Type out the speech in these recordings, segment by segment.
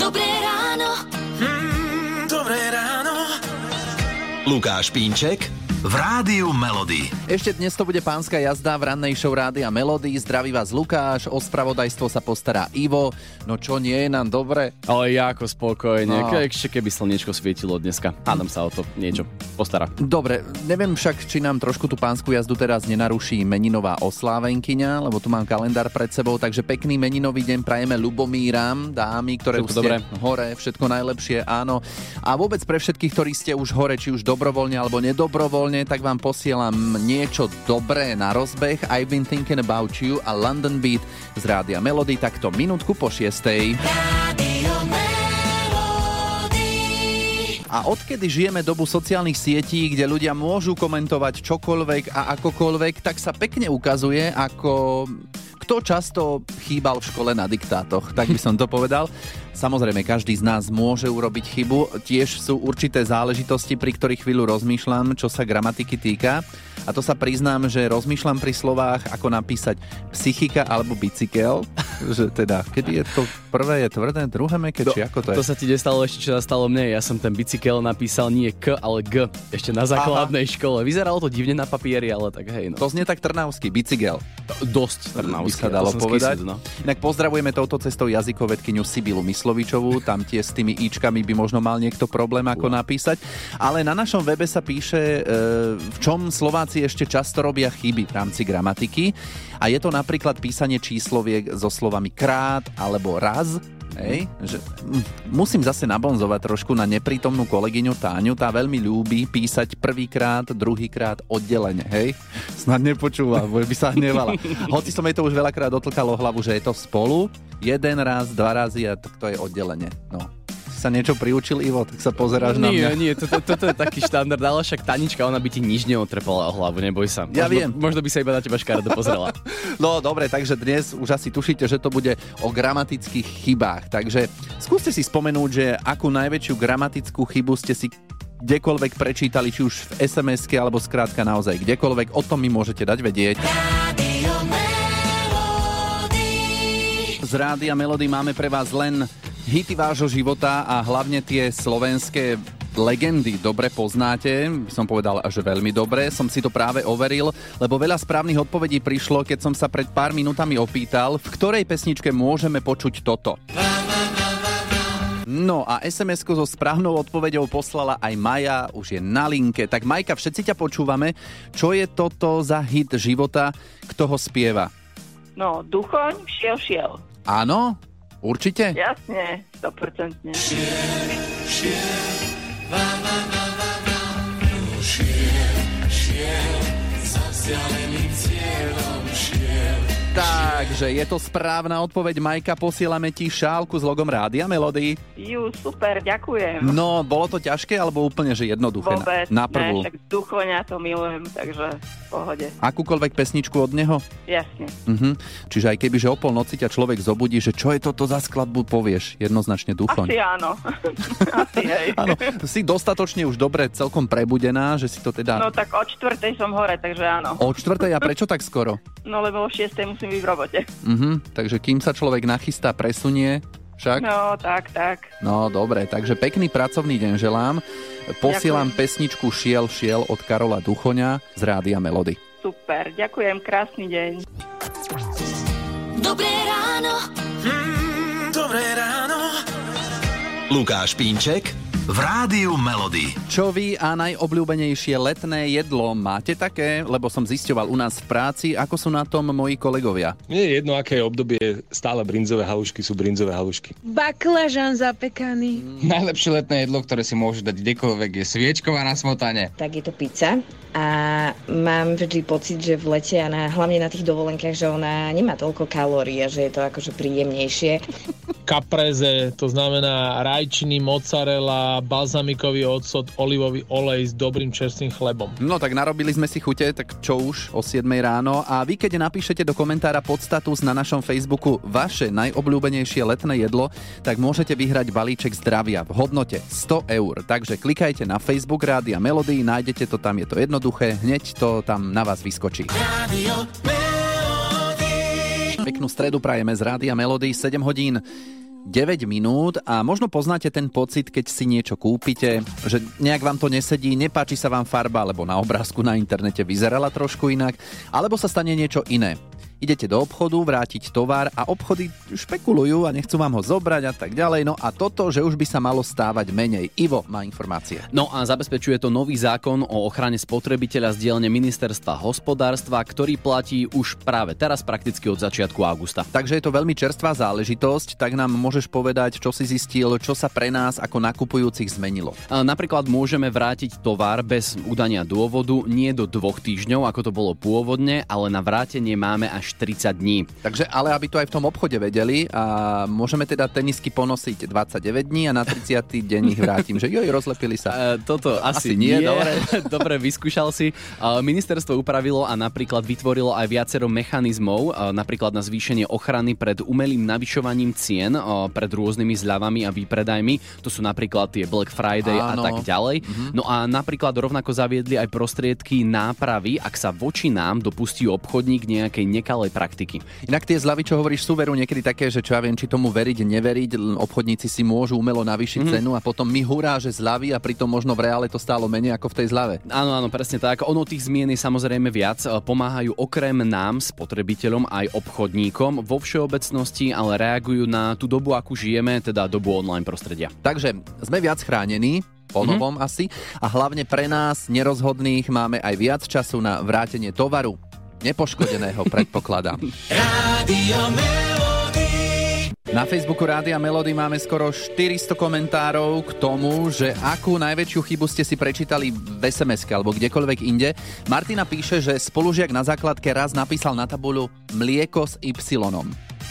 Dobré ráno. Mm, dobré ráno. Lukáš Pínček v Rádiu Melody. Ešte dnes to bude pánska jazda v rannej show Rádia Melody. Zdraví vás Lukáš, o spravodajstvo sa postará Ivo. No čo nie je nám dobre? Ale ja ako spokojne, No. ešte keby slniečko svietilo dneska. Hádam sa o to niečo postará. Dobre, neviem však, či nám trošku tú pánsku jazdu teraz nenaruší meninová oslávenkyňa, lebo tu mám kalendár pred sebou, takže pekný meninový deň prajeme Lubomíram, dámy, ktoré Všetko už ste dobré. hore, všetko najlepšie, áno. A vôbec pre všetkých, ktorí ste už hore, či už dobrovoľne alebo nedobrovoľne, tak vám posielam niečo dobré na rozbeh. I've been thinking about you a London Beat z Rádia Melody, takto minútku po šiestej. A odkedy žijeme dobu sociálnych sietí, kde ľudia môžu komentovať čokoľvek a akokoľvek, tak sa pekne ukazuje, ako kto často chýbal v škole na diktátoch, tak by som to povedal. Samozrejme, každý z nás môže urobiť chybu. Tiež sú určité záležitosti, pri ktorých chvíľu rozmýšľam, čo sa gramatiky týka. A to sa priznám, že rozmýšľam pri slovách, ako napísať psychika alebo bicykel. že teda, kedy je to prvé je tvrdé, druhé meké, či ako to je? To sa ti nestalo ešte, čo sa stalo mne. Ja som ten bicykel napísal nie K, ale G. Ešte na základnej škole. Vyzeralo to divne na papieri, ale tak hej, no. To znie tak trnavský, bicykel. dosť by trnavské. sa dalo povedať. skysud, no. Inak pozdravujeme touto cestou jazykovedkyňu Sibilu Myslovičovú, tam tie s tými íčkami by možno mal niekto problém ako napísať. Ale na našom webe sa píše, e, v čom Slováci ešte často robia chyby v rámci gramatiky. A je to napríklad písanie čísloviek so slovami krát alebo raz. Hej, že, musím zase nabonzovať trošku na neprítomnú kolegyňu Táňu. Tá veľmi ľúbi písať prvýkrát, druhýkrát oddelenie. Hej, snad nepočúva, by sa hnevala. Hoci som jej to už veľakrát dotlkalo hlavu, že je to spolu, jeden raz, dva razy a to je oddelenie. No. Sa niečo priučil, Ivo, tak sa pozeráš na Nie, mňa. nie, toto, toto je taký štandard, ale však Tanička, ona by ti nič neotrepala o hlavu, neboj sa. Ja možno, viem. Možno by sa iba na teba škaredo pozrela. No dobre, takže dnes už asi tušíte, že to bude o gramatických chybách. Takže skúste si spomenúť, že akú najväčšiu gramatickú chybu ste si kdekoľvek prečítali, či už v SMS-ke, alebo skrátka naozaj kdekoľvek, o tom mi môžete dať vedieť. Z Rádia Melody máme pre vás len hity vášho života a hlavne tie slovenské legendy dobre poznáte, som povedal, že veľmi dobre. Som si to práve overil, lebo veľa správnych odpovedí prišlo, keď som sa pred pár minútami opýtal, v ktorej pesničke môžeme počuť toto. No a sms so správnou odpoveďou poslala aj Maja, už je na linke. Tak Majka, všetci ťa počúvame. Čo je toto za hit života? Kto ho spieva? No, Duchoň, šiel, šiel. Áno? Určite? Jasne, 100%. Takže je to správna odpoveď, Majka, posielame ti šálku s logom Rádia Melody. Ju, super, ďakujem. No, bolo to ťažké, alebo úplne, že jednoduché na- Vôbec, na ne, prvú? však Duchoňa to milujem, takže v pohode. Akúkoľvek pesničku od neho? Jasne. Mhm. Čiže aj keby, že o polnoci ťa človek zobudí, že čo je toto za skladbu, povieš jednoznačne duchoň. Asi áno. Asi hej. Áno, si dostatočne už dobre celkom prebudená, že si to teda... No tak o čtvrtej som hore, takže áno. O čtvrtej a prečo tak skoro? No lebo o šiestej musím byť v robote. Mhm. Takže kým sa človek nachystá, presunie, však? No, tak, tak. No dobre, takže pekný pracovný deň želám. Posielam pesničku Šiel, šiel od Karola Duchoňa z Rádia Melody. Super, ďakujem, krásny deň. Dobré ráno. Mm, dobré ráno. Lukáš Pínček v Rádiu Melody. Čo vy a najobľúbenejšie letné jedlo máte také? Lebo som zisťoval u nás v práci, ako sú na tom moji kolegovia. Nie je jedno, aké je obdobie, stále brinzové halušky sú brinzové halušky. Baklažan zapekaný. Najlepšie letné jedlo, ktoré si môžu dať kdekoľvek, je sviečková na smotane. tak je to pizza. A mám vždy pocit, že v lete a na, hlavne na tých dovolenkách, že ona nemá toľko kalórií a že je to akože príjemnejšie. Kapreze, to znamená rajčiny, mozzarella, balzamikový odsot, olivový olej s dobrým čerstvým chlebom. No tak narobili sme si chute, tak čo už o 7 ráno. A vy keď napíšete do komentára pod status na našom Facebooku vaše najobľúbenejšie letné jedlo, tak môžete vyhrať balíček zdravia v hodnote 100 eur. Takže klikajte na Facebook Rádia Melody, nájdete to tam, je to jednoduché, hneď to tam na vás vyskočí. Rádio. Peknú stredu prajeme z Rádia Melody, 7 hodín 9 minút a možno poznáte ten pocit, keď si niečo kúpite, že nejak vám to nesedí, nepáči sa vám farba, alebo na obrázku na internete vyzerala trošku inak, alebo sa stane niečo iné. Idete do obchodu vrátiť tovar a obchody špekulujú a nechcú vám ho zobrať a tak ďalej. No a toto, že už by sa malo stávať menej. Ivo má informácie. No a zabezpečuje to nový zákon o ochrane spotrebiteľa z dielne ministerstva hospodárstva, ktorý platí už práve teraz prakticky od začiatku augusta. Takže je to veľmi čerstvá záležitosť, tak nám môžeš povedať, čo si zistil, čo sa pre nás ako nakupujúcich zmenilo. Napríklad môžeme vrátiť tovar bez udania dôvodu nie do dvoch týždňov, ako to bolo pôvodne, ale na vrátenie máme až 30 dní. Takže ale aby to aj v tom obchode vedeli a môžeme teda tenisky ponosiť 29 dní a na 30. deň ich vrátim, že joj, rozlepili sa. E, toto asi, Asi nie, nie. dobre. dobre, vyskúšal si. E, Ministerstvo upravilo a napríklad vytvorilo aj viacero mechanizmov, e, napríklad na zvýšenie ochrany pred umelým navyšovaním cien, e, pred rôznymi zľavami a výpredajmi. To sú napríklad tie Black Friday Áno. a tak ďalej. No a napríklad rovnako zaviedli aj prostriedky nápravy, ak sa voči nám dopustí obchodník nejakej nekalej praktiky. Inak tie zľavy, čo hovoríš, sú veru niekedy také, že čo ja viem, či tomu veriť, neveriť. Obchodníci si môžu umelo navýšiť Mhm. cenu a potom my hurá, že zľavy a pritom možno v reále to stálo menej ako v tej zľave. Áno, áno, presne tak. Ono tých zmien je samozrejme viac. E, Pomáhajú okrem nám, spotrebiteľom, aj obchodníkom. Vo všeobecnosti ale reagujú na tú dobu, akú žijeme, teda dobu online prostredia. Takže sme viac chránení, po Mhm. novom asi, a hlavne pre nás, nerozhodných, máme aj viac času na vrátenie tovaru. Nepoškodeného, predpokladám. Rádio. Na Facebooku Rádia Melody máme skoro 400 komentárov k tomu, že akú najväčšiu chybu ste si prečítali v sms alebo kdekoľvek inde. Martina píše, že spolužiak na základke raz napísal na tabuľu mlieko s Y.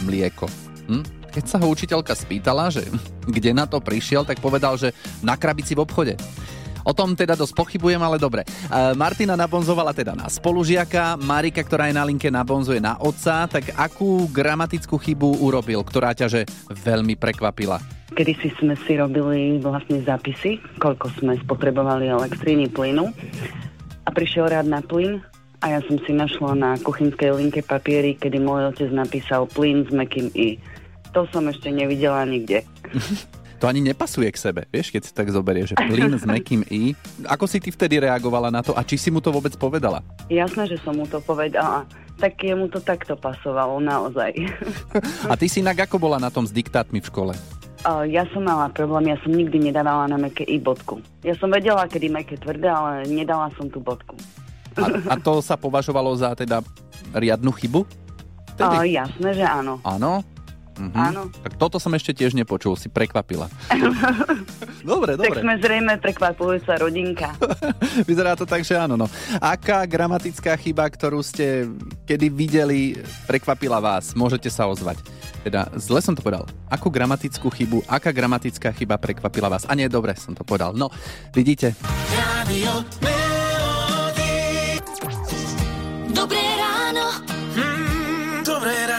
Mlieko. Hm? Keď sa ho učiteľka spýtala, že kde na to prišiel, tak povedal, že na krabici v obchode. O tom teda dosť pochybujem, ale dobre. E, Martina nabonzovala teda na spolužiaka, Marika, ktorá je na linke, nabonzuje na otca. Tak akú gramatickú chybu urobil, ktorá ťa že veľmi prekvapila? Kedy si sme si robili vlastne zápisy, koľko sme spotrebovali elektriny, plynu. A prišiel rád na plyn a ja som si našla na kuchynskej linke papiery, kedy môj otec napísal plyn s mekým i. To som ešte nevidela nikde. To ani nepasuje k sebe, vieš, keď si tak zoberie, že plyn s mekým i. Ako si ty vtedy reagovala na to a či si mu to vôbec povedala? Jasné, že som mu to povedala. Tak jemu to takto pasovalo, naozaj. A ty si inak ako bola na tom s diktátmi v škole? Ja som mala problém, ja som nikdy nedávala na meké i bodku. Ja som vedela, kedy meké tvrdé, ale nedala som tú bodku. A, a to sa považovalo za teda riadnu chybu? A, jasné, že áno. Áno? Mhm. Áno. Tak toto som ešte tiež nepočul, si prekvapila. dobre, Tak dobre. sme zrejme prekvapujúca rodinka. Vyzerá to tak, že áno. No. Aká gramatická chyba, ktorú ste kedy videli, prekvapila vás? Môžete sa ozvať. Teda, zle som to povedal. Akú gramatickú chybu, aká gramatická chyba prekvapila vás? A nie, dobre som to povedal. No, vidíte, Melody. Dobré ráno. Mm, dobré ráno.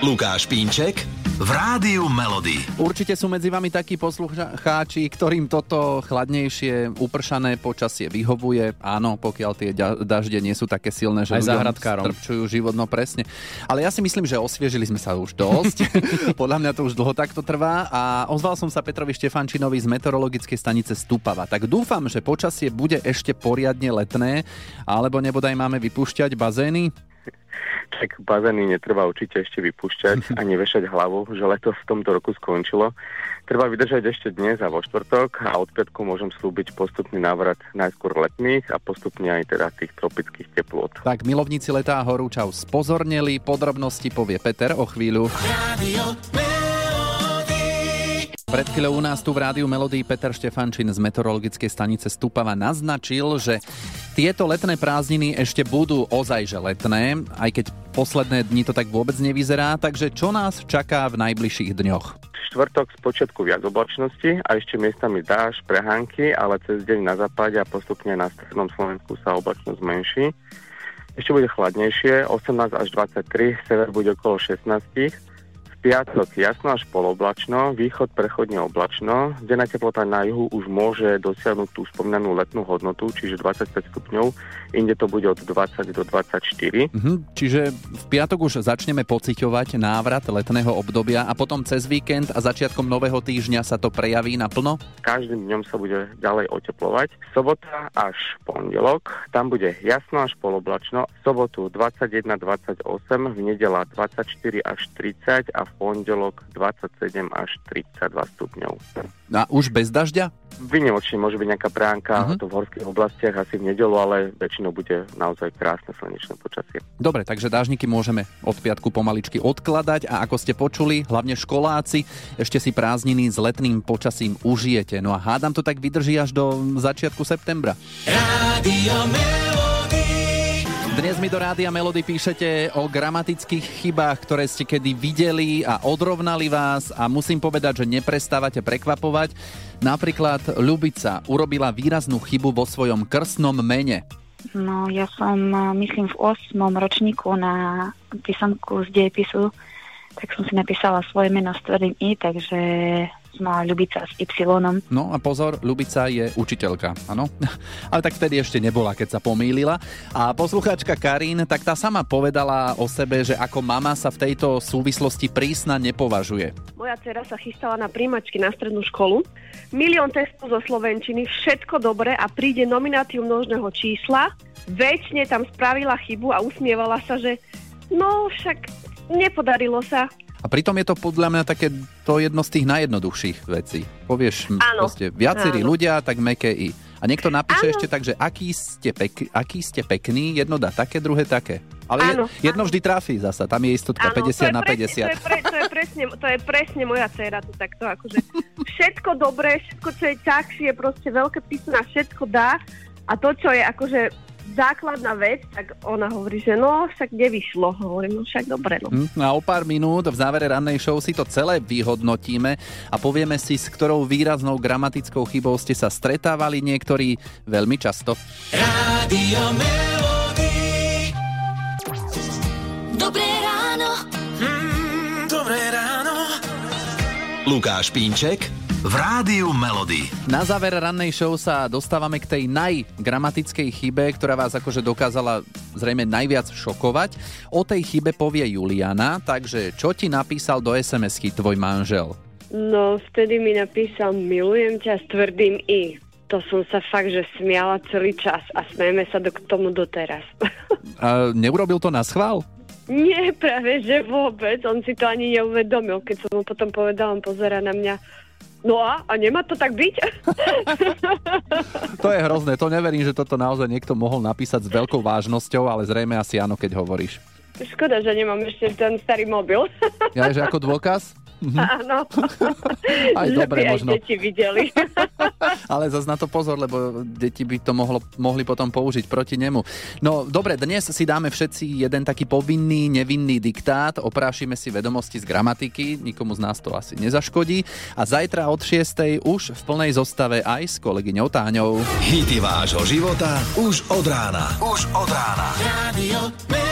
Lukáš Pínček v Rádiu Melody. Určite sú medzi vami takí poslucháči, ktorým toto chladnejšie, upršané počasie vyhovuje. Áno, pokiaľ tie dažde nie sú také silné, že Aj ľuďom strpčujú život, no presne. Ale ja si myslím, že osviežili sme sa už dosť. Podľa mňa to už dlho takto trvá a ozval som sa Petrovi Štefančinovi z meteorologickej stanice Stupava. Tak dúfam, že počasie bude ešte poriadne letné, alebo nebodaj máme vypúšťať bazény. Tak bazény netreba určite ešte vypúšťať ani vešať hlavu, že leto v tomto roku skončilo. Treba vydržať ešte dnes a vo štvrtok a od piatku môžem slúbiť postupný návrat najskôr letných a postupne aj teda tých tropických teplôt. Tak milovníci letá a horúčav spozorneli, podrobnosti povie Peter o chvíľu. Rádio Pred chvíľou u nás tu v rádiu Melodii Peter Štefančin z meteorologickej stanice Stupava naznačil, že tieto letné prázdniny ešte budú ozaj že letné, aj keď posledné dni to tak vôbec nevyzerá, takže čo nás čaká v najbližších dňoch? štvrtok z počiatku viac oblačnosti a ešte miestami dáž, prehánky, ale cez deň na západe a postupne na strednom Slovensku sa oblačnosť zmenší. Ešte bude chladnejšie, 18 až 23, sever bude okolo 16. Piatok jasno až poloblačno, východ prechodne oblačno, denná teplota na juhu už môže dosiahnuť tú spomínanú letnú hodnotu, čiže 25 stupňov, inde to bude od 20 do 24. Mhm, čiže v piatok už začneme pociťovať návrat letného obdobia a potom cez víkend a začiatkom nového týždňa sa to prejaví naplno? Každým dňom sa bude ďalej oteplovať. Sobota až pondelok, tam bude jasno až poloblačno, sobotu 21-28, v nedela 24 až 30 a v pondelok 27 až 32 stupňov. A už bez dažďa? Vynimočne môže byť nejaká pránka, uh-huh. to v horských oblastiach asi v nedelu, ale väčšinou bude naozaj krásne slnečné počasie. Dobre, takže dážniky môžeme od piatku pomaličky odkladať a ako ste počuli, hlavne školáci, ešte si prázdniny s letným počasím užijete. No a hádam to tak vydrží až do začiatku septembra. Rádio Melody. Dnes mi do Rádia Melody píšete o gramatických chybách, ktoré ste kedy videli a odrovnali vás a musím povedať, že neprestávate prekvapovať. Napríklad Ľubica urobila výraznú chybu vo svojom krstnom mene. No, ja som, a, myslím, v 8. ročníku na písomku z dejepisu, tak som si napísala svoje meno s tvrdým I, takže som mala Ľubica s Y. No a pozor, Ľubica je učiteľka, áno? Ale tak vtedy ešte nebola, keď sa pomýlila. A poslucháčka Karin, tak tá sama povedala o sebe, že ako mama sa v tejto súvislosti prísna nepovažuje. Moja dcera sa chystala na príjmačky na strednú školu. Milión testov zo Slovenčiny, všetko dobre a príde nomináciu množného čísla. Väčšine tam spravila chybu a usmievala sa, že no však nepodarilo sa. A pritom je to podľa mňa také to jedno z tých najjednoduchších vecí. Povieš Áno. proste viacerí Áno. ľudia, tak meké i. A niekto napíše Áno. ešte tak, že aký ste, pek, aký ste pekný, jedno dá také, druhé také. Ale Áno, je, jedno vždy trafí zasa, tam je istotka Áno, 50 to je na presne, 50. To je, pre, to, je presne, to je presne moja dcera, to takto akože všetko dobré, všetko, čo je ťažšie, proste veľké písmena, všetko dá a to, čo je akože základná vec, tak ona hovorí, že no, však nevyšlo. Hovorím, no však dobre, no. Hm, No a o pár minút v závere rannej show si to celé vyhodnotíme a povieme si, s ktorou výraznou gramatickou chybou ste sa stretávali niektorí veľmi často. Rádio Melody. Dobré ráno. Mm, dobré ráno. Lukáš Pínček v Rádiu Melody. Na záver rannej show sa dostávame k tej najgramatickej chybe, ktorá vás akože dokázala zrejme najviac šokovať. O tej chybe povie Juliana, takže čo ti napísal do SMS-ky tvoj manžel? No, vtedy mi napísal milujem ťa s tvrdým I. To som sa fakt, že smiala celý čas a smejeme sa do, k tomu doteraz. A neurobil to na schvál? Nie, práve, že vôbec. On si to ani neuvedomil. Keď som mu potom povedala, on pozera na mňa. No a? A nemá to tak byť? To je hrozné, to neverím, že toto naozaj niekto mohol napísať s veľkou vážnosťou, ale zrejme asi áno, keď hovoríš. Škoda, že nemám ešte ten starý mobil. Ja, že ako dôkaz? Áno. Aj že dobre, by aj možno. deti videli. Ale zase na to pozor, lebo deti by to mohlo, mohli potom použiť proti nemu. No dobre, dnes si dáme všetci jeden taký povinný, nevinný diktát, oprášime si vedomosti z gramatiky, nikomu z nás to asi nezaškodí a zajtra od 6. už v plnej zostave aj s kolegyňou Táňou. Hity vášho života už od rána. Už od rána. Melody.